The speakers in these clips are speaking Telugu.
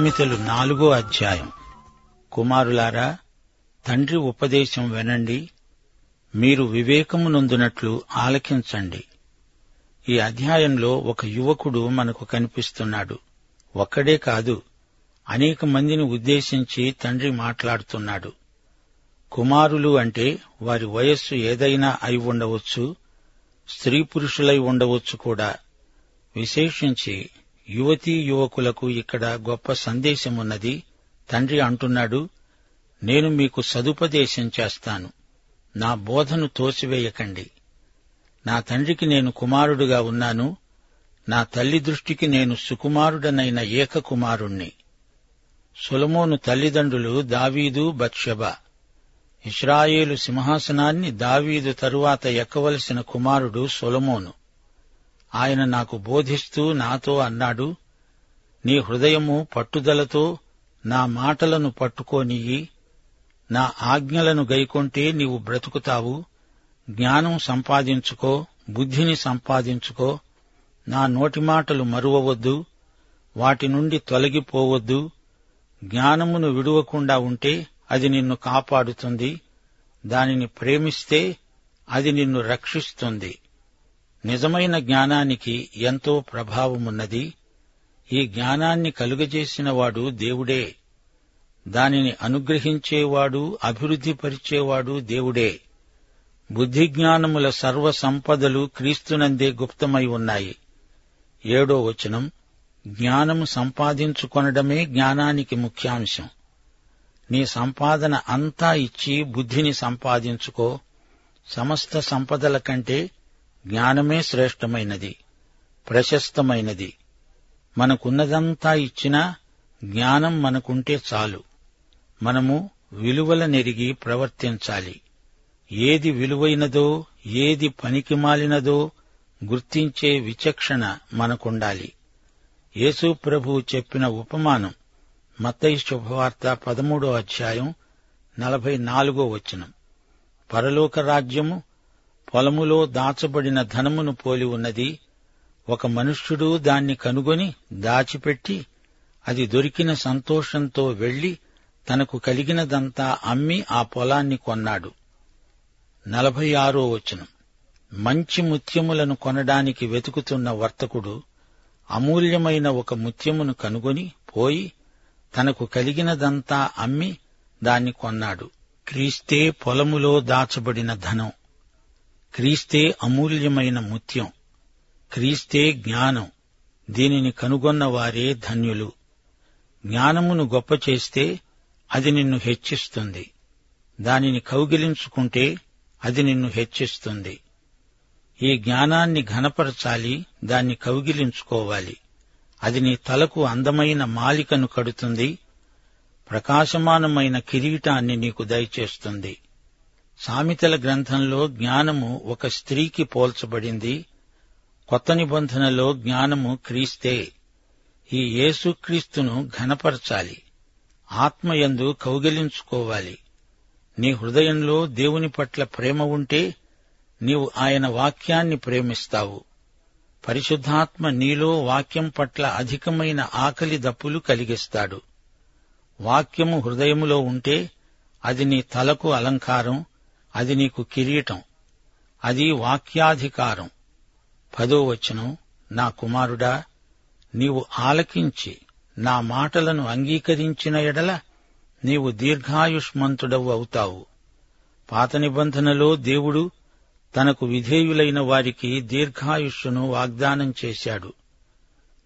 సామెతలు నాలుగో అధ్యాయం. కుమారులారా తండ్రి ఉపదేశం వినండి మీరు వివేకమునందునట్లు ఆలకించండి. ఈ అధ్యాయంలో ఒక యువకుడు మనకు కనిపిస్తున్నాడు. ఒక్కడే కాదు అనేక మందిని ఉద్దేశించి తండ్రి మాట్లాడుతున్నాడు. కుమారులు అంటే వారి వయస్సు ఏదైనా అయి ఉండవచ్చు స్త్రీ పురుషులై ఉండవచ్చు కూడా. విశేషించి యువతీ యువకులకు ఇక్కడ గొప్ప సందేశమున్నది. తండ్రి అంటున్నాడు నేను మీకు సదుపదేశం చేస్తాను. నా బోధను తోసివేయకండి. నా తండ్రికి నేను కుమారుడుగా ఉన్నాను. నా తల్లి దృష్టికి నేను సుకుమారుడనైన ఏకకుమారుణ్ణి. సులమోను తల్లిదండ్రులు దావీదు బత్షబ. ఇస్రాయేలు సింహాసనాన్ని దావీదు తరువాత ఎక్కవలసిన కుమారుడు సొలమోను. ఆయన నాకు బోధిస్తూ నాతో అన్నాడు నీ హృదయము పట్టుదలతో నా మాటలను పట్టుకోనియ్యి నా ఆజ్ఞలను గైకొంటే నీవు బ్రతుకుతావు జ్ఞానం సంపాదించుకో బుద్ధిని సంపాదించుకో నా నోటి మాటలు మరువవద్దు వాటి నుండి తొలగిపోవద్దు జ్ఞానమును విడువకుండా ఉంటే అది నిన్ను కాపాడుతుంది దానిని ప్రేమిస్తే అది నిన్ను రక్షిస్తుంది. నిజమైన జ్ఞానానికి ఎంతో ప్రభావమున్నది. ఈ జ్ఞానాన్ని కలుగజేసినవాడు దేవుడే. దానిని అనుగ్రహించేవాడు అభివృద్ధిపరిచేవాడు దేవుడే. బుద్ధి జ్ఞానముల సర్వ సంపదలు క్రీస్తునందే గుప్తమై ఉన్నాయి. ఏడో వచనం జ్ఞానము సంపాదించుకొనడమే జ్ఞానానికి ముఖ్యాంశం. నీ సంపాదన అంతా ఇచ్చి బుద్ధిని సంపాదించుకో. సమస్త సంపదల కంటే జ్ఞానమే శ్రేష్టమైనది ప్రశస్తమైనది. మనకున్నదంతా ఇచ్చినా జ్ఞానం మనకుంటే చాలు. మనము విలువల నెరిగి ప్రవర్తించాలి. ఏది విలువైనదో ఏది పనికిమాలినదో గుర్తించే విచక్షణ మనకుండాలి. యేసు ప్రభు చెప్పిన ఉపమానం మత్తయి శుభవార్త పదమూడో అధ్యాయం నలభై నాలుగో వచనం. పరలోక రాజ్యము పొలములో దాచబడిన ధనమును పోలి ఉన్నది. ఒక మనుష్యుడు దాన్ని కనుగొని దాచిపెట్టి అది దొరికిన సంతోషంతో వెళ్ళి తనకు కలిగినదంతా అమ్మి ఆ పొలాన్ని కొన్నాడు. నలభై ఆరో వచనం. మంచి ముత్యములను కొనడానికి వెతుకుతున్న వర్తకుడు అమూల్యమైన ఒక ముత్యమును కనుగొని పోయి తనకు కలిగినదంతా అమ్మి దాన్ని కొన్నాడు. క్రీస్తే పొలములో దాచబడిన ధనం. క్రీస్తే అమూల్యమైన ముత్యం క్రీస్తే జ్ఞానం. దీనిని కనుగొన్న వారే ధన్యులు. జ్ఞానమును గొప్ప చేస్తే అది నిన్ను హెచ్చిస్తుంది. దానిని కౌగిలించుకుంటే అది నిన్ను హెచ్చిస్తుంది. ఈ జ్ఞానాన్ని ఘనపరచాలి దాన్ని కౌగిలించుకోవాలి. అది నీ తలకు అందమైన మాలికను కడుతుంది ప్రకాశమానమైన కిరీటాన్ని నీకు దయచేస్తుంది. సామెతల గ్రంథంలో జ్ఞానము ఒక స్త్రీకి పోల్చబడింది. కొత్త నిబంధనలో జ్ఞానము క్రీస్తే. ఈ యేసుక్రీస్తును ఘనపరచాలి. ఆత్మయందు కౌగిలించుకోవాలి. నీ హృదయంలో దేవుని పట్ల ప్రేమ ఉంటే నీవు ఆయన వాక్యాన్ని ప్రేమిస్తావు. పరిశుద్ధాత్మ నీలో వాక్యం పట్ల అధికమైన ఆకలి దప్పులు కలిగిస్తాడు. వాక్యము హృదయములో ఉంటే అది నీ తలకు అలంకారం అది నీకు కిరీటం. అది వాక్యాధికారం. పదో వచనం నా కుమారుడా నీవు ఆలకించి నా మాటలను అంగీకరించిన ఎడల నీవు దీర్ఘాయుష్మంతుడవవుతావు పాత నిబంధనలో దేవుడు తనకు విధేయులైన వారికి దీర్ఘాయుష్ను వాగ్దానం చేశాడు.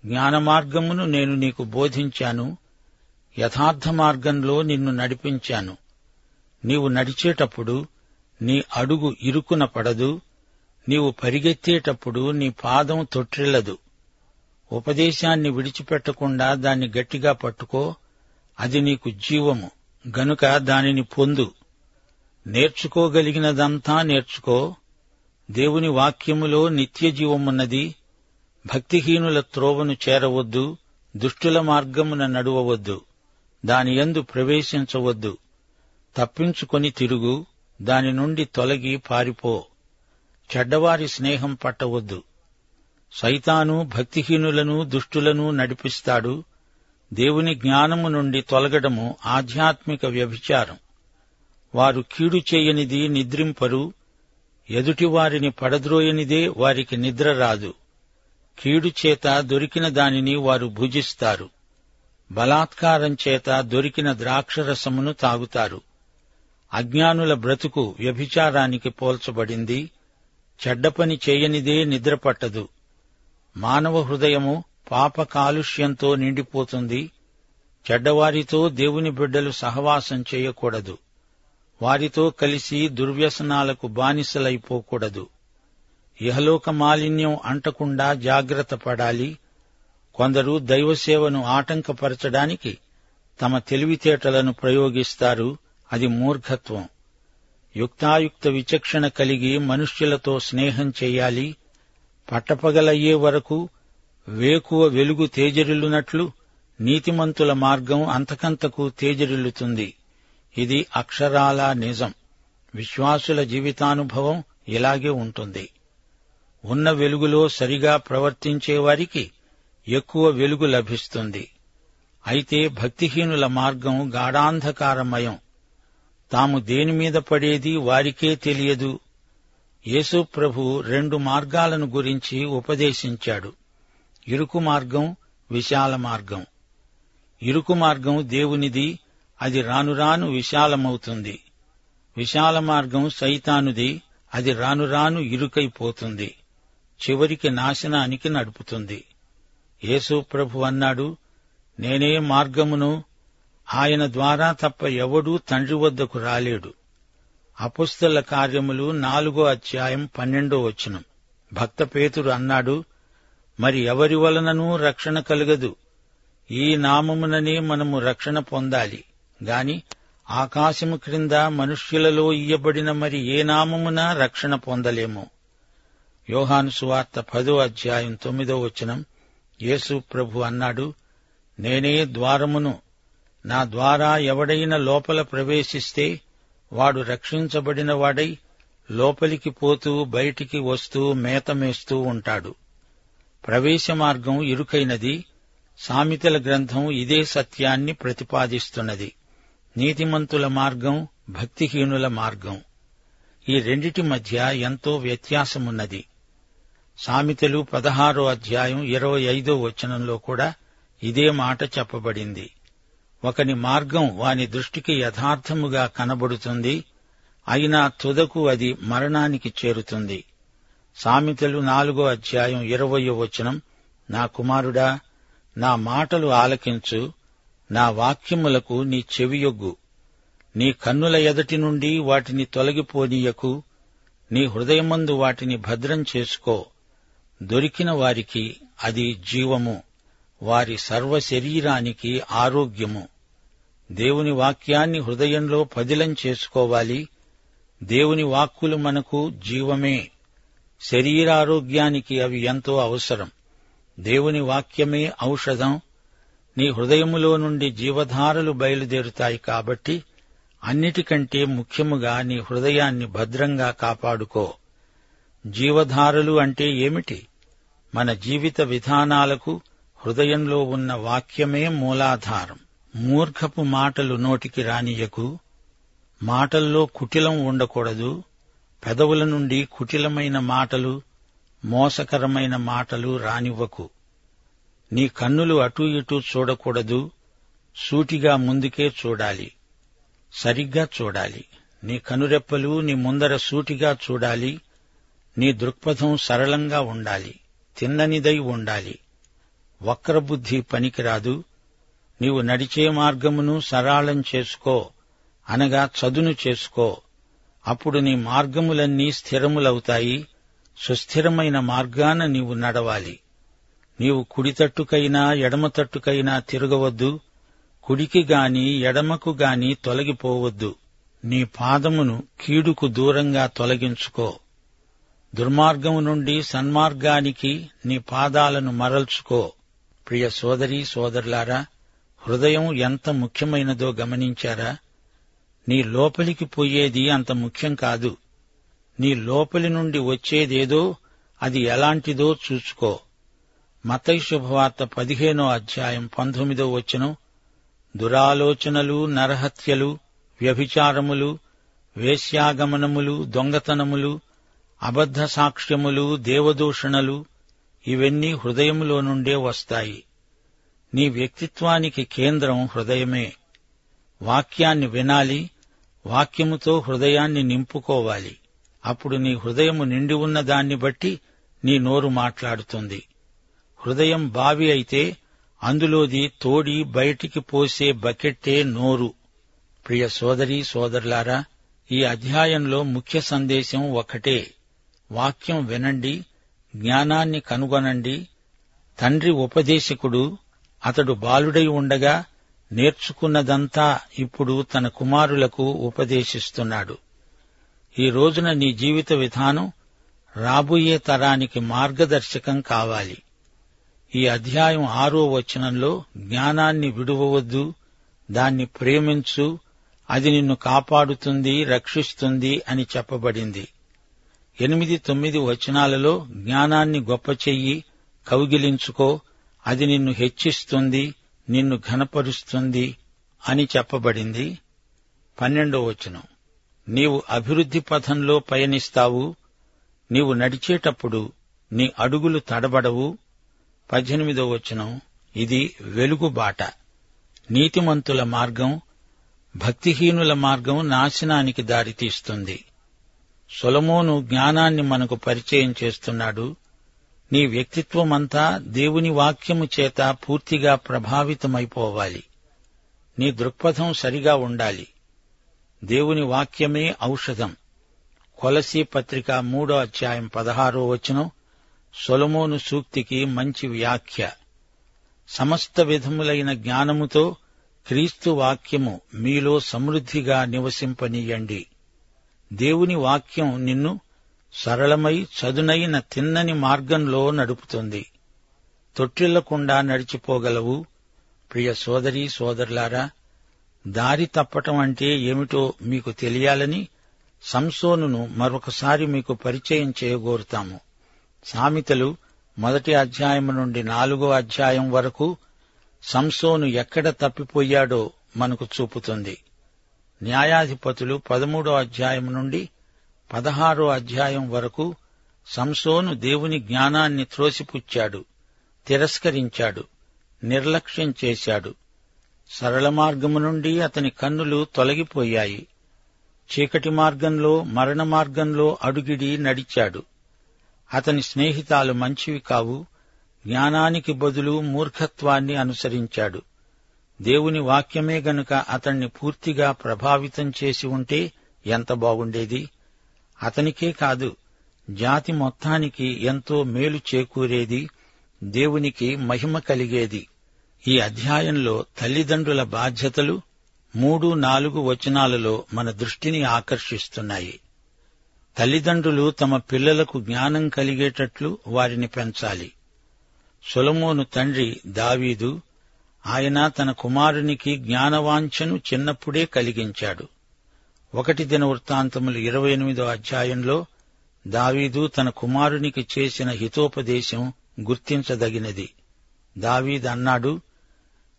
జ్ఞానమార్గమును నేను నీకు బోధించాను. యథార్థ మార్గంలో నిన్ను నడిపించాను. నీవు నడిచేటప్పుడు నీ అడుగు ఇరుకున పడదు నీవు పరిగెత్తేటప్పుడు నీ పాదం తొట్టిల్లదు. ఉపదేశాన్ని విడిచిపెట్టకుండా దాన్ని గట్టిగా పట్టుకో అది నీకు జీవము గనుక దానిని పొందు. నేర్చుకోగలిగినదంతా నేర్చుకో. దేవుని వాక్యములో నిత్య జీవమున్నది భక్తిహీనుల త్రోవను చేరవద్దు దుష్టుల మార్గమున నడువవద్దు దానియందు ప్రవేశించవద్దు. తప్పించుకొని తిరుగు. దాని నుండి తొలగి పారిపో. చెడ్డవారి స్నేహం పట్టవద్దు. సైతాను భక్తిహీనులను దుష్టులను నడిపిస్తాడు. దేవుని జ్ఞానము నుండి తొలగడము ఆధ్యాత్మిక వ్యభిచారం. వారు కీడు చేయనిది నిద్రింపరు. ఎదుటివారిని పడద్రోయనిదే వారికి నిద్ర రాదు. కీడు చేత దొరికిన దానిని వారు భుజిస్తారు. బలాత్కారం చేత దొరికిన ద్రాక్షరసమును తాగుతారు. అజ్ఞానుల బ్రతుకు వ్యభిచారానికి పోల్చబడింది. చెడ్డ పని చేయనిదే నిద్రపట్టదు. మానవ హృదయము పాప కాలుష్యంతో నిండిపోతుంది. చెడ్డవారితో దేవుని బిడ్డలు సహవాసం చేయకూడదు. వారితో కలిసి దుర్వ్యసనాలకు బానిసలైపోకూడదు. ఇహలోక మాలిన్యం అంటకుండా జాగ్రత్త పడాలి. కొందరు దైవసేవను ఆటంకపరచడానికి తమ తెలివితేటలను ప్రయోగిస్తారు. అది మూర్ఖత్వం. యుక్తాయుక్త విచక్షణ కలిగి మనుష్యులతో స్నేహం చెయ్యాలి పట్టపగలయ్యే వరకు వేకువ వెలుగు తేజరిల్లునట్లు నీతిమంతుల మార్గం అంతకంతకు తేజరిల్లుతుంది. ఇది అక్షరాలా నిజం. విశ్వాసుల జీవితానుభవం ఇలాగే ఉంటుంది. ఉన్న వెలుగులో సరిగా ప్రవర్తించేవారికి ఎక్కువ వెలుగు లభిస్తుంది. అయితే భక్తిహీనుల మార్గం గాఢాంధకారమయం. తాము దేనిమీద పడేది వారికే తెలియదు. యేసు ప్రభు రెండు మార్గాలను గురించి ఉపదేశించాడు. ఇరుకు మార్గం విశాల మార్గం. ఇరుకు మార్గం దేవునిది అది రానురాను విశాలమవుతుంది. విశాల మార్గం సైతానుది అది రానురాను ఇరుకైపోతుంది. చివరికి నాశనానికి నడుపుతుంది. యేసు ప్రభు అన్నాడు నేనే మార్గమును ఆయన ద్వారా తప్ప ఎవడూ తండ్రి వద్దకు రాలేడు. అపుస్తల కార్యములు నాలుగో అధ్యాయం పన్నెండో వచనం. భక్త పేతుడు అన్నాడు మరి ఎవరి వలననూ రక్షణ కలుగదు. ఈ నామముననే మనము రక్షణ పొందాలి. గాని ఆకాశము క్రింద మనుష్యులలో ఇయ్యబడిన మరి ఏ నామమున రక్షణ పొందలేము. యోహాను సువార్త పదో అధ్యాయం తొమ్మిదో వచనం. యేసు ప్రభు అన్నాడు నేనే ద్వారమును నా ద్వారా ఎవడైనా లోపల ప్రవేశిస్తే వాడు రక్షించబడిన వాడై లోపలికి పోతూ బయటికి వస్తూ మేతమేస్తూ ఉంటాడు. ప్రవేశ మార్గం ఇరుకైనది. సామెతల గ్రంథం ఇదే సత్యాన్ని ప్రతిపాదిస్తున్నది. నీతిమంతుల మార్గం భక్తిహీనుల మార్గం. ఈ రెండిటి మధ్య ఎంతో వ్యత్యాసమున్నది. సామెతలు పదహారో అధ్యాయం ఇరవై ఐదో వచనంలో కూడా ఇదే మాట చెప్పబడింది. ఒకని మార్గం వాని దృష్టికి యథార్థముగా కనబడుతుంది అయినా తుదకు అది మరణానికి చేరుతుంది. సామెతలు నాలుగో అధ్యాయం ఇరవయో వచనం నా కుమారుడా నా మాటలు ఆలకించు నా వాక్యములకు నీ చెవియొగ్గు. నీ కన్నుల ఎదటి నుండి వాటిని తొలగిపోనీయకు నీ హృదయమందు వాటిని భద్రం చేసుకో. దొరికిన వారికి అది జీవము వారి సర్వ శరీరానికి ఆరోగ్యము. దేవుని వాక్యాన్ని హృదయంలో పదిలం చేసుకోవాలి. దేవుని వాక్కులు మనకు జీవమే. శరీరారోగ్యానికి అవి ఎంతో అవసరం. దేవుని వాక్యమే ఔషధం. నీ హృదయములో నుండి జీవధారలు బయలుదేరుతాయి కాబట్టి అన్నిటికంటే ముఖ్యముగా నీ హృదయాన్ని భద్రంగా కాపాడుకో. జీవధారలు అంటే ఏమిటి? మన జీవిత విధానాలకు హృదయంలో ఉన్న వాక్యమే మూలాధారం. మూర్ఖపు మాటలు నోటికి రానియకు మాటల్లో కుటిలం ఉండకూడదు పెదవుల నుండి కుటిలమైన మాటలు మోసకరమైన మాటలు రానివ్వకు. నీ కన్నులు అటూ ఇటూ చూడకూడదు సూటిగా ముందుకే చూడాలి సరిగ్గా చూడాలి. నీ కనురెప్పలు నీ ముందర సూటిగా చూడాలి నీ దృక్పథం సరళంగా ఉండాలి తిన్ననిదై ఉండాలి. వక్రబుద్ధి పనికిరాదు నీవు నడిచే మార్గమును సరాళం చేసుకో అనగా చదును చేసుకో. అప్పుడు నీ మార్గములన్నీ స్థిరములవుతాయి సుస్థిరమైన మార్గాన నీవు నడవాలి. నీవు కుడి తట్టుకైనా ఎడమ తట్టుకైనా తిరగవద్దు కుడికి గాని ఎడమకు గాని తొలగిపోవద్దు. నీ పాదమును కీడుకు దూరంగా తొలగించుకో. దుర్మార్గము నుండి సన్మార్గానికి నీ పాదాలను మరల్చుకో. ప్రియ సోదరీ సోదరులారా హృదయం ఎంత ముఖ్యమైనదో గమనించారా? నీ లోపలికి పోయేది అంత ముఖ్యం కాదు. నీ లోపలి నుండి వచ్చేదేదో అది ఎలాంటిదో చూసుకో. మతై శుభవార్త పదిహేనో అధ్యాయం పంతొమ్మిదో వచనం దురాలోచనలు నరహత్యలు వ్యభిచారములు వేశ్యాగమనములు దొంగతనములు అబద్ధ సాక్ష్యములు దేవదూషణలు ఇవన్నీ హృదయములో నుండే వస్తాయి. నీ వ్యక్తిత్వానికి కేంద్రం హృదయమే. వాక్యాన్ని వినాలి వాక్యముతో హృదయాన్ని నింపుకోవాలి. అప్పుడు నీ హృదయము నిండి ఉన్న దాన్ని బట్టి నీ నోరు మాట్లాడుతుంది. హృదయం బావి అయితే అందులోది తోడి బయటికి పోసే బకెట్టే నోరు. ప్రియ సోదరీ సోదరులారా ఈ అధ్యాయంలో ముఖ్య సందేశం ఒకటే. వాక్యం వినండి జ్ఞానాన్ని కనుగొనండి. తండ్రి ఉపదేశకుడు అతడు బాలుడై ఉండగా నేర్చుకున్నదంతా ఇప్పుడు తన కుమారులకు ఉపదేశిస్తున్నాడు. ఈ రోజున నీ జీవిత విధానం రాబోయే తరానికి మార్గదర్శకం కావాలి. ఈ అధ్యాయం ఆరో వచనంలో జ్ఞానాన్ని విడువవద్దు దాన్ని ప్రేమించు అది నిన్ను కాపాడుతుంది రక్షిస్తుంది అని చెప్పబడింది. ఎనిమిది తొమ్మిది వచనాలలో జ్ఞానాన్ని గొప్ప చెయ్యి కౌగిలించుకో అది నిన్ను హెచ్చిస్తుంది నిన్ను ఘనపరుస్తుంది అని చెప్పబడింది. పన్నెండో వచనం. నీవు అభివృద్ధి పథంలో పయనిస్తావు నీవు నడిచేటప్పుడు నీ అడుగులు తడబడవు. పద్దెనిమిదో వచనం. ఇది వెలుగుబాట నీతిమంతుల మార్గం భక్తిహీనుల మార్గం నాశనానికి దారితీస్తుంది. సొలమోను జ్ఞానాన్ని మనకు పరిచయం చేస్తున్నాడు. నీ వ్యక్తిత్వమంతా దేవుని వాక్యము చేత పూర్తిగా ప్రభావితమైపోవాలి. నీ దృక్పథం సరిగా ఉండాలి. దేవుని వాక్యమే ఔషధం. కొలసి పత్రిక మూడో అధ్యాయం పదహారో వచనం సొలమోను సూక్తికి మంచి వ్యాఖ్య. సమస్త విధములైన జ్ఞానముతో క్రీస్తు వాక్యము మీలో సమృద్ధిగా నివసింపనీయండి. దేవుని వాక్యం నిన్ను సరళమై చదునైన తిన్నని మార్గంలో నడుపుతుంది. తొట్టిల్లకుండా నడిచిపోగలవు. ప్రియ సోదరీ సోదరులారా దారి తప్పటం అంటే ఏమిటో మీకు తెలియాలని సంసోనును మరొకసారి మీకు పరిచయం చేయగోరుతాము. సామెతలు మొదటి అధ్యాయం నుండి నాలుగో అధ్యాయం వరకు సంసోను ఎక్కడ తప్పిపోయాడో మనకు చూపుతుంది. న్యాయాధిపతులు పదమూడో అధ్యాయం నుండి పదహారో అధ్యాయం వరకు సంసోను దేవుని జ్ఞానాన్ని త్రోసిపుచ్చాడు తిరస్కరించాడు నిర్లక్ష్యం చేశాడు. సరళ మార్గము నుండి అతని కన్నులు తొలగిపోయాయి. చీకటి మార్గంలో మరణ మార్గంలో అడుగిడి నడిచాడు. అతని స్నేహితాలు మంచివి కావు జ్ఞానానికి బదులు మూర్ఖత్వాన్ని అనుసరించాడు. దేవుని వాక్యమే గనుక అతన్ని పూర్తిగా ప్రభావితం చేసి ఉంటే ఎంత బాగుండేది? అతనికే కాదు జాతి మొత్తానికి ఎంతో మేలు చేకూరేది దేవునికి మహిమ కలిగేది. ఈ అధ్యాయంలో తల్లిదండ్రుల బాధ్యతలు మూడు నాలుగు వచనాలలో మన దృష్టిని ఆకర్షిస్తున్నాయి. తల్లిదండ్రులు తమ పిల్లలకు జ్ఞానం కలిగేటట్లు వారిని పెంచాలి. సొలమోను తండ్రి దావీదు ఆయన తన కుమారునికి జ్ఞానవాంఛను చిన్నప్పుడే కలిగించాడు. ఒకటి దిన వృత్తాంతములు ఇరవై ఎనిమిదో అధ్యాయంలో దావీదు తన కుమారునికి చేసిన హితోపదేశం గుర్తించదగినది. దావీద్ అన్నాడు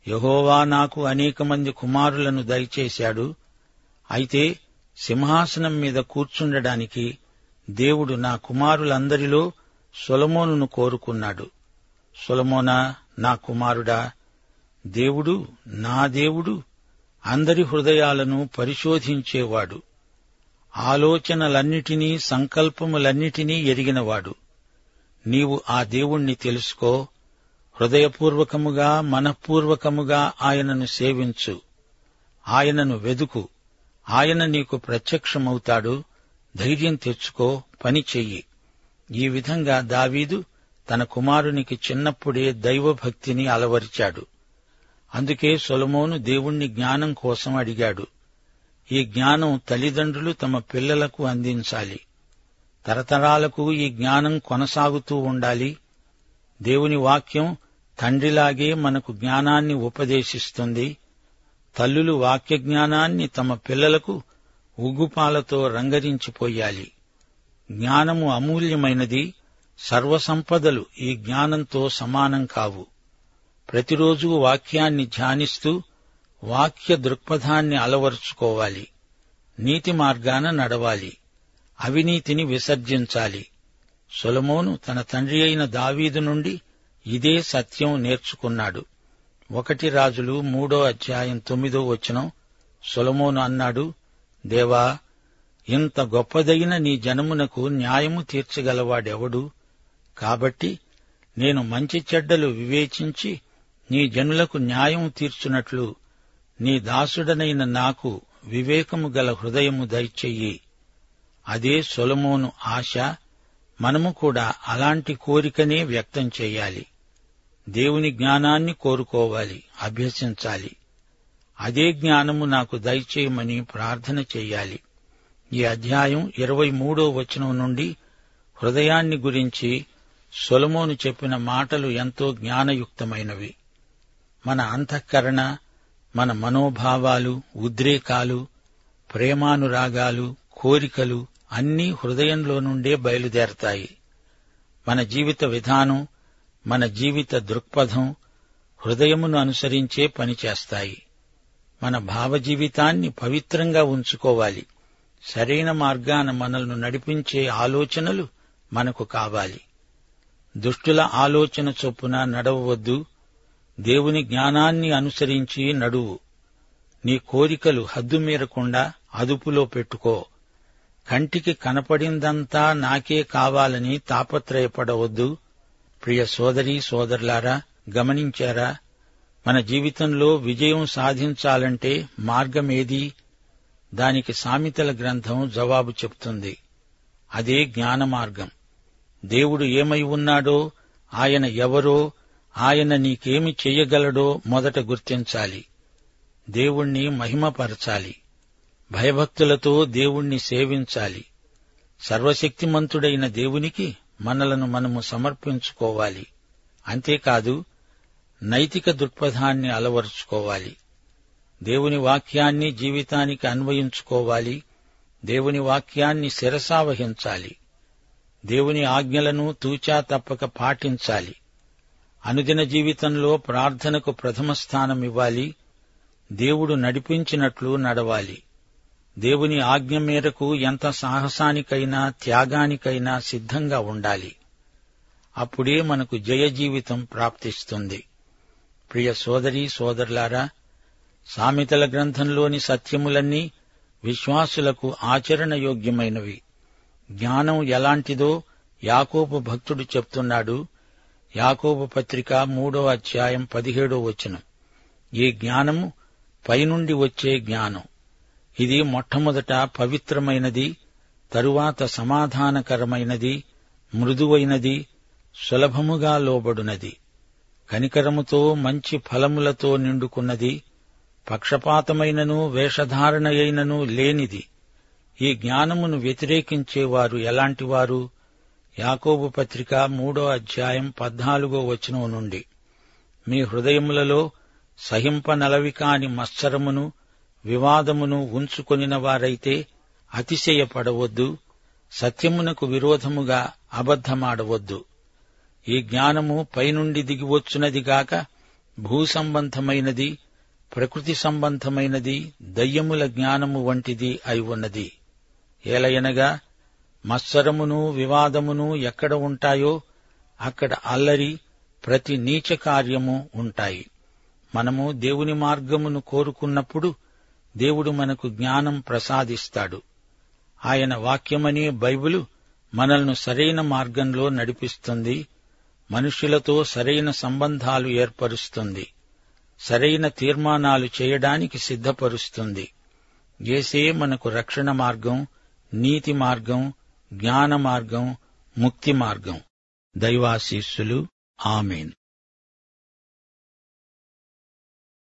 యహోవా నాకు అనేక మంది కుమారులను దయచేశాడు అయితే సింహాసనం మీద కూర్చుండడానికి దేవుడు నా కుమారులందరిలో సొలమోనును కోరుకున్నాడు. సొలమోనా నా కుమారుడా దేవుడు నా దేవుడు అందరి హృదయాలను పరిశోధించేవాడు. ఆలోచనలన్నిటినీ సంకల్పములన్నిటినీ ఎరిగినవాడు. నీవు ఆ దేవుణ్ణి తెలుసుకో. హృదయపూర్వకముగా మనఃపూర్వకముగా ఆయనను సేవించు. ఆయనను వెదుకు. ఆయన నీకు ప్రత్యక్షమవుతాడు. ధైర్యం తెచ్చుకో. పని చెయ్యి. ఈ విధంగా దావీదు తన కుమారునికి చిన్నప్పుడే దైవభక్తిని అలవరిచాడు. అందుకే సొలమోను దేవుణ్ణి జ్ఞానం కోసం అడిగాడు. ఈ జ్ఞానం తల్లిదండ్రులు తమ పిల్లలకు అందించాలి. తరతరాలకు ఈ జ్ఞానం కొనసాగుతూ ఉండాలి. దేవుని వాక్యం తండ్రిలాగే మనకు జ్ఞానాన్ని ఉపదేశిస్తుంది. తల్లులు వాక్య జ్ఞానాన్ని తమ పిల్లలకు ఉగ్గుపాలతో రంగరించిపోయాలి. జ్ఞానము అమూల్యమైనది. సర్వసంపదలు ఈ జ్ఞానంతో సమానం కావు. ప్రతిరోజు వాక్యాన్ని ధ్యానిస్తూ వాక్య దృక్పథాన్ని అలవరుచుకోవాలి. నీతి మార్గాన నడవాలి. అవినీతిని విసర్జించాలి. సొలమోను తన తండ్రి అయిన దావీదు నుండి ఇదే సత్యం నేర్చుకున్నాడు. ఒకటి రాజులు మూడో అధ్యాయం తొమ్మిదో వచనం సొలమోను అన్నాడు దేవా ఇంత గొప్పదైన నీ జనమునకు న్యాయము తీర్చగలవాడెవడు? కాబట్టి నేను మంచి చెడ్డలు వివేచించి నీ జనులకు న్యాయం తీర్చునట్లు నీ దాసుడనైన నాకు వివేకము గల హృదయము దయచెయ్యి. అదే సొలమోను ఆశ మనము కూడా అలాంటి కోరికనే వ్యక్తం చేయాలి దేవుని జ్ఞానాన్ని కోరుకోవాలి అభ్యసించాలి. అదే జ్ఞానము నాకు దయచేయమని ప్రార్థన చెయ్యాలి. ఈ అధ్యాయం ఇరవై మూడో వచనం నుండి హృదయాన్ని గురించి సొలమోను చెప్పిన మాటలు ఎంతో జ్ఞానయుక్తమైనవి. మన అంతఃకరణ మన మనోభావాలు ఉద్రేకాలు ప్రేమానురాగాలు కోరికలు అన్నీ హృదయంలో నుండే బయలుదేరతాయి. మన జీవిత విధానం మన జీవిత దృక్పథం హృదయమును అనుసరించే పనిచేస్తాయి మన భావజీవితాన్ని పవిత్రంగా ఉంచుకోవాలి. సరైన మార్గాన మనల్ని నడిపించే ఆలోచనలు మనకు కావాలి. దుష్టుల ఆలోచన చొప్పున నడవవద్దు. దేవుని జ్ఞానాన్ని అనుసరించి నడువు నీ కోరికలు హద్దుమీరకుండా అదుపులో పెట్టుకో. కంటికి కనపడిందంతా నాకే కావాలని తాపత్రయపడవద్దు. ప్రియ సోదరీ సోదరులారా గమనించారా? మన జీవితంలో విజయం సాధించాలంటే మార్గమేది? దానికి సామెతల గ్రంథం జవాబు చెప్తుంది. అదే జ్ఞాన మార్గం దేవుడు ఏమై ఉన్నాడో ఆయన ఎవరో ఆయన నీకేమి చెయ్యగలడో మొదట గుర్తించాలి. దేవుణ్ణి మహిమపరచాలి. భయభక్తులతో దేవుణ్ణి సేవించాలి. సర్వశక్తిమంతుడైన దేవునికి మనలను మనము సమర్పించుకోవాలి. అంతేకాదు నైతిక దృక్పథాన్ని అలవరుచుకోవాలి. దేవుని వాక్యాన్ని జీవితానికి అన్వయించుకోవాలి. దేవుని వాక్యాన్ని శిరసావహించాలి. దేవుని ఆజ్ఞలను తూచా తప్పక పాటించాలి. అనుదిన జీవితంలో ప్రార్థనకు ప్రథమ స్థానం ఇవ్వాలి. దేవుడు నడిపించినట్లు నడవాలి. దేవుని ఆజ్ఞ మేరకు ఎంత సాహసానికైనా త్యాగానికైనా సిద్ధంగా ఉండాలి. అప్పుడే మనకు జయ జీవితం ప్రాప్తిస్తుంది. ప్రియ సోదరీ సోదరులారా సామెతల గ్రంథంలోని సత్యములన్నీ విశ్వాసులకు ఆచరణయోగ్యమైనవి. జ్ఞానం ఎలాంటిదో యాకోపు భక్తుడు చెప్తున్నాడు. యాకోబు పత్రిక మూడో అధ్యాయం పదిహేడో వచనం. ఈ జ్ఞానము పైనుండి వచ్చే జ్ఞానం. ఇది మొట్టమొదట పవిత్రమైనది తరువాత సమాధానకరమైనది మృదువైనది సులభముగా లోబడునది కనికరముతో మంచి ఫలములతో నిండుకున్నది పక్షపాతమైనను వేషధారణయైనను లేనిది. ఈ జ్ఞానమును వ్యతిరేకించేవారు ఎలాంటివారు? యాకోబు పత్రిక మూడో అధ్యాయం పద్నాలుగో వచనం నుండి. మీ హృదయములలో సహింపనలవి కాని మత్సరమును వివాదమును ఉంచుకొనిన వారైతే అతిశయపడవద్దు సత్యమునకు విరోధముగా అబద్ధమాడవద్దు. ఈ జ్ఞానము పైనుండి దిగివచ్చునదిగాక భూసంబంధమైనది ప్రకృతి సంబంధమైనది దయ్యముల జ్ఞానము వంటిది అయి ఉన్నది. ఏలయనగా మత్సరమును వివాదమును ఎక్కడ ఉంటాయో అక్కడ అల్లరి ప్రతి నీచ కార్యము ఉంటాయి. మనము దేవుని మార్గమును కోరుకున్నప్పుడు దేవుడు మనకు జ్ఞానం ప్రసాదిస్తాడు. ఆయన వాక్యమనే బైబిలు మనల్ని సరైన మార్గంలో నడిపిస్తుంది మనుషులతో సరైన సంబంధాలు ఏర్పరుస్తుంది సరైన తీర్మానాలు చేయడానికి సిద్ధపరుస్తుంది. ఏసే మనకు రక్షణ మార్గం నీతి మార్గం జ్ఞాన మార్గం ముక్తి మార్గం. దైవాశీస్సులు. ఆమెన్.